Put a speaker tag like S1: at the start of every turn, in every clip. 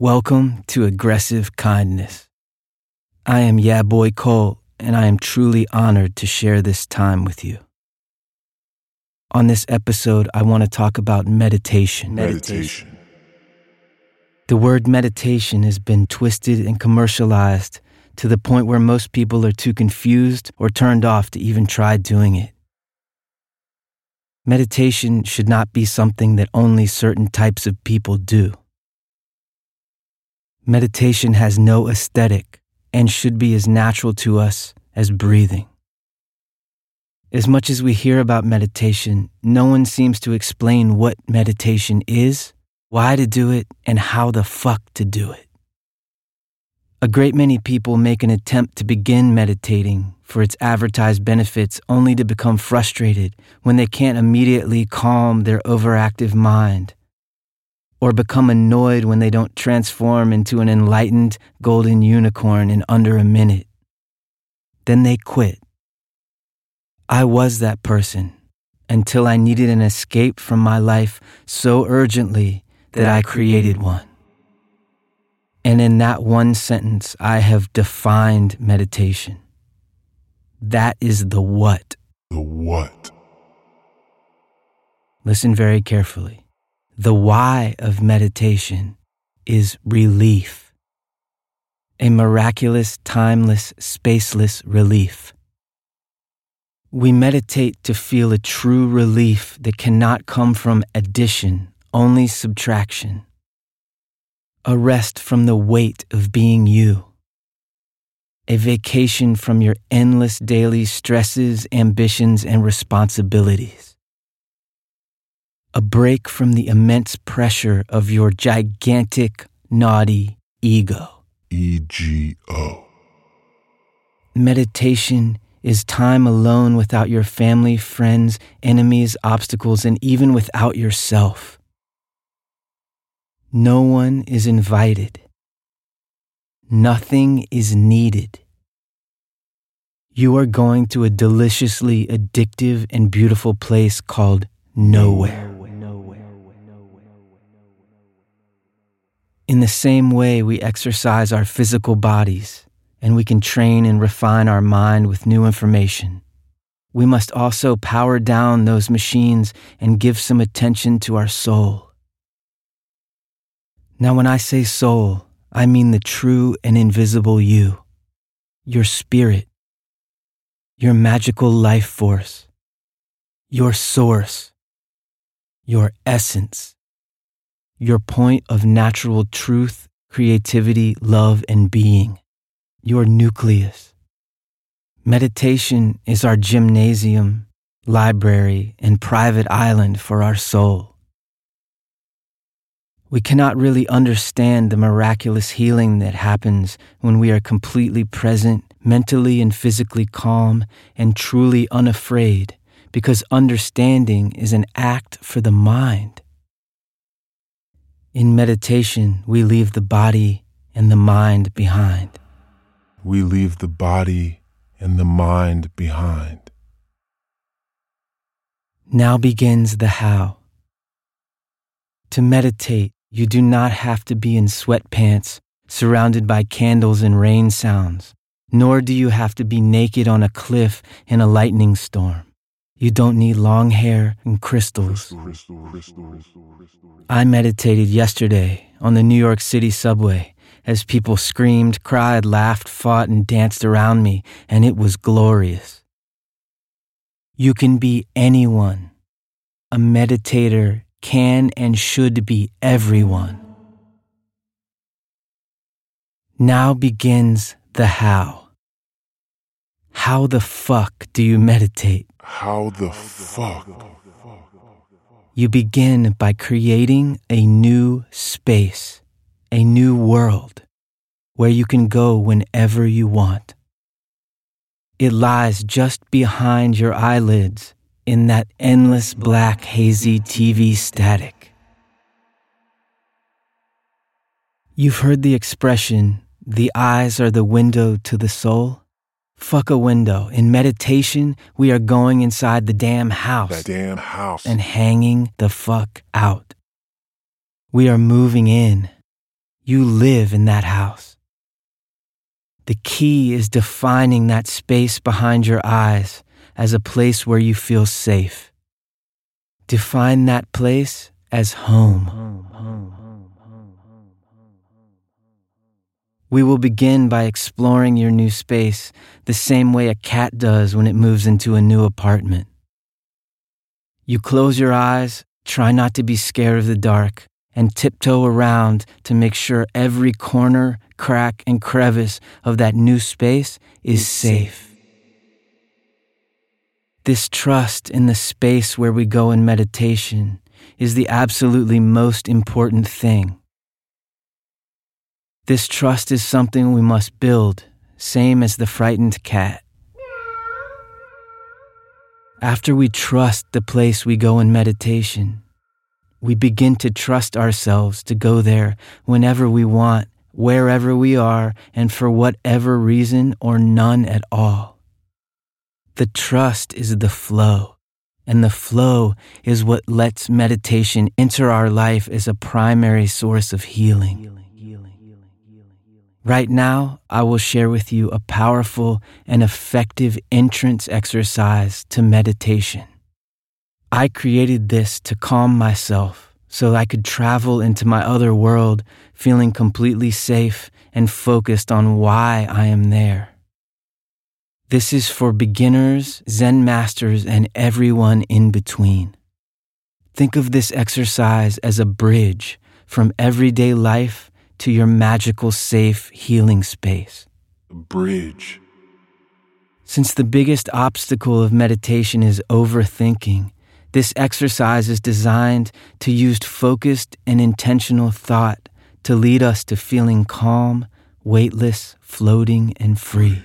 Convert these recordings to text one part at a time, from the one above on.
S1: Welcome to Aggressive Kindness. I am Yeah Boy Cole, and I am truly honored to share this time with you. On this episode, I want to talk about meditation.
S2: Meditation.
S1: The word meditation has been twisted and commercialized to the point where most people are too confused or turned off to even try doing it. Meditation should not be something that only certain types of people do. Meditation has no aesthetic and should be as natural to us as breathing. As much as we hear about meditation, no one seems to explain what meditation is, why to do it, and how the fuck to do it. A great many people make an attempt to begin meditating for its advertised benefits only to become frustrated when they can't immediately calm their overactive mind, or become annoyed when they don't transform into an enlightened golden unicorn in under a minute. Then they quit. I was that person until I needed an escape from my life so urgently that I created one. And in that one sentence, I have defined meditation. That is the what.
S2: The what?
S1: Listen very carefully. The why of meditation is relief. A miraculous, timeless, spaceless relief. We meditate to feel a true relief that cannot come from addition, only subtraction. A rest from the weight of being you. A vacation from your endless daily stresses, ambitions, and responsibilities. A break from the immense pressure of your gigantic, naughty ego.
S2: E G O.
S1: Meditation is time alone without your family, friends, enemies, obstacles, and even without yourself. No one is invited. Nothing is needed. You are going to a deliciously addictive and beautiful place called nowhere. In the same way we exercise our physical bodies and we can train and refine our mind with new information, we must also power down those machines and give some attention to our soul. Now, when I say soul, I mean the true and invisible you, your spirit, your magical life force, your source, your essence, your point of natural truth, creativity, love, and being, your nucleus. Meditation is our gymnasium, library, and private island for our soul. We cannot really understand the miraculous healing that happens when we are completely present, mentally and physically calm, and truly unafraid, because understanding is an act for the mind. In meditation, we leave the body and the mind behind.
S2: We leave the body and the mind behind.
S1: Now begins the how. To meditate, you do not have to be in sweatpants, surrounded by candles and rain sounds, nor do you have to be naked on a cliff in a lightning storm. You don't need long hair and crystals. I meditated yesterday on the New York City subway as people screamed, cried, laughed, fought, and danced around me, and it was glorious. You can be anyone. A meditator can and should be everyone. Now begins the how. How the fuck do you meditate?
S2: How the fuck?
S1: You begin by creating a new space, a new world, where you can go whenever you want. It lies just behind your eyelids in that endless black hazy TV static. You've heard the expression, the eyes are the window to the soul? Fuck a window. In meditation, we are going inside the damn house
S2: That damn house.
S1: and hanging the fuck out. We are moving in. You live in that house. The key is defining that space behind your eyes as a place where you feel safe. Define that place as home. We will begin by exploring your new space the same way a cat does when it moves into a new apartment. You close your eyes, try not to be scared of the dark, and tiptoe around to make sure every corner, crack, and crevice of that new space is safe. This trust in the space where we go in meditation is the absolutely most important thing. This trust is something we must build, same as the frightened cat. After we trust the place we go in meditation, we begin to trust ourselves to go there whenever we want, wherever we are, and for whatever reason or none at all. The trust is the flow, and the flow is what lets meditation enter our life as a primary source of healing. Right now, I will share with you a powerful and effective entrance exercise to meditation. I created this to calm myself so I could travel into my other world feeling completely safe and focused on why I am there. This is for beginners, Zen masters, and everyone in between. Think of this exercise as a bridge from everyday life to your magical, safe healing space.
S2: Bridge.
S1: Since the biggest obstacle of meditation is overthinking, this exercise is designed to use focused and intentional thought to lead us to feeling calm, weightless, floating, and free.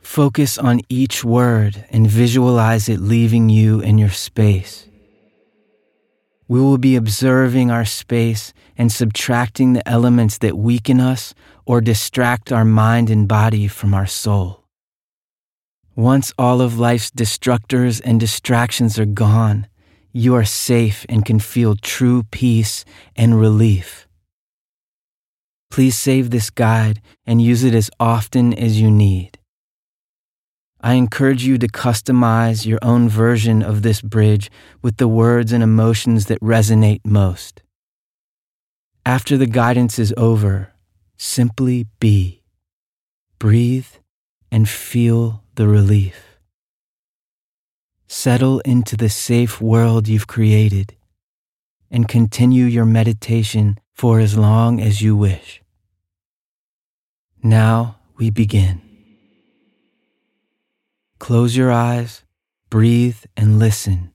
S1: Focus on each word and visualize it leaving you in your space. We will be observing our space and subtracting the elements that weaken us or distract our mind and body from our soul. Once all of life's destructors and distractions are gone, you are safe and can feel true peace and relief. Please save this guide and use it as often as you need. I encourage you to customize your own version of this bridge with the words and emotions that resonate most. After the guidance is over, simply be. Breathe and feel the relief. Settle into the safe world you've created and continue your meditation for as long as you wish. Now we begin. Close your eyes, breathe, and listen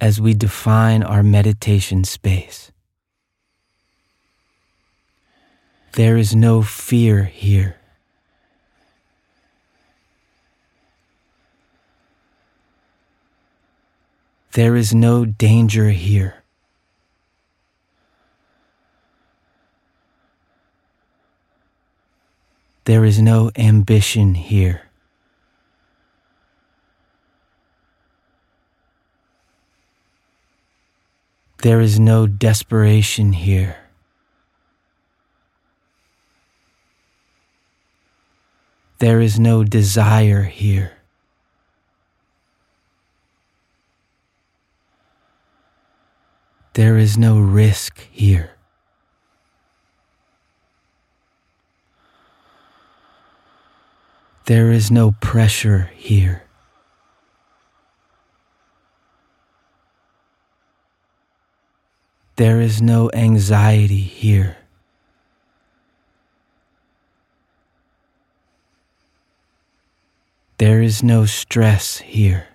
S1: as we define our meditation space. There is no fear here. There is no danger here. There is no ambition here. There is no desperation here. There is no desire here. There is no risk here. There is no pressure here. There is no anxiety here. There is no stress here.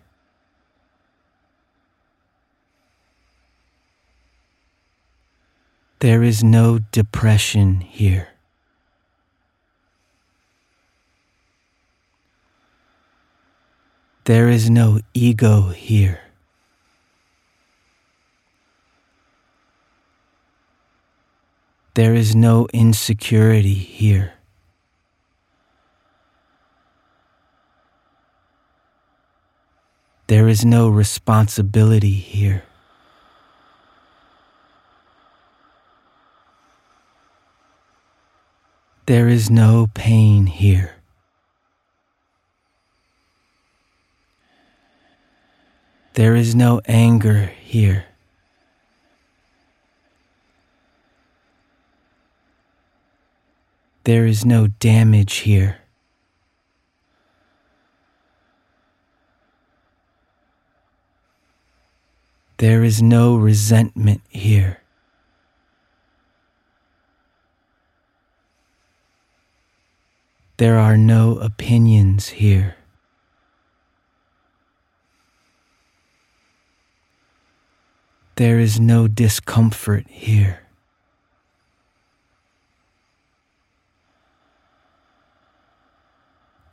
S1: There is no depression here. There is no ego here. There is no insecurity here. There is no responsibility here. There is no pain here. There is no anger here. There is no damage here. There is no resentment here. There are no opinions here. There is no discomfort here.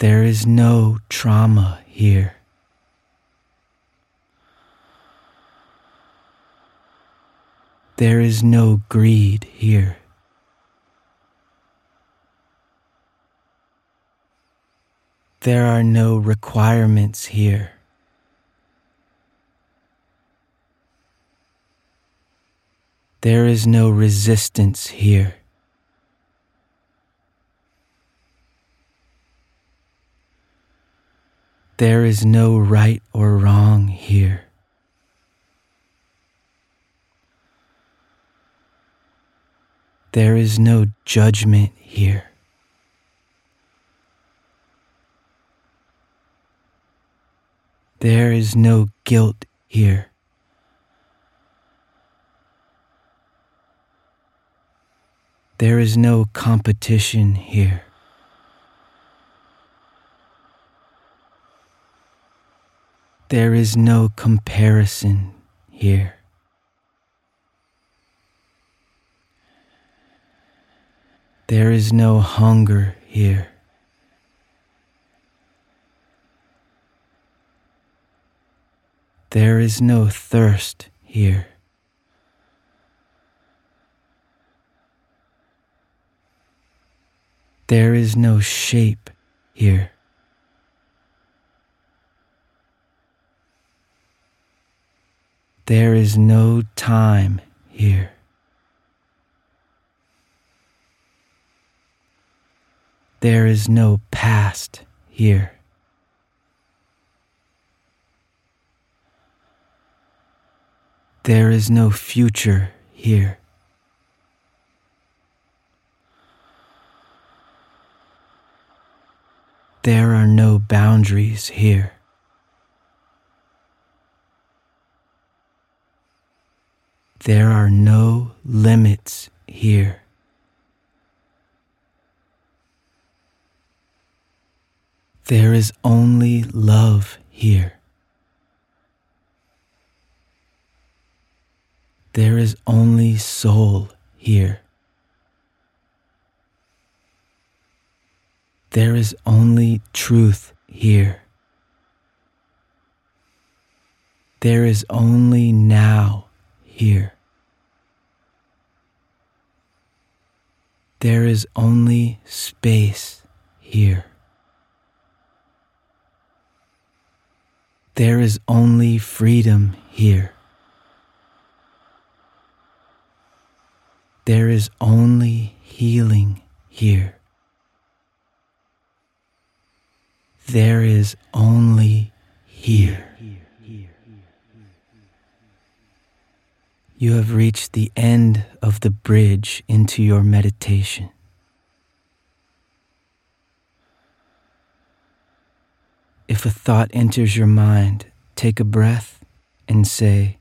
S1: There is no trauma here. There is no greed here. There are no requirements here. There is no resistance here. There is no right or wrong here. There is no judgment here. There is no guilt here. There is no competition here. There is no comparison here. There is no hunger here. There is no thirst here. There is no shape here. There is no time here. There is no past here. There is no future here. There are no boundaries here. There are no limits here. There is only love here. There is only soul here. There is only truth here. There is only now here. There is only space here. There is only freedom here. There is only healing here. There is only here. You have reached the end of the bridge into your meditation. If a thought enters your mind, take a breath and say,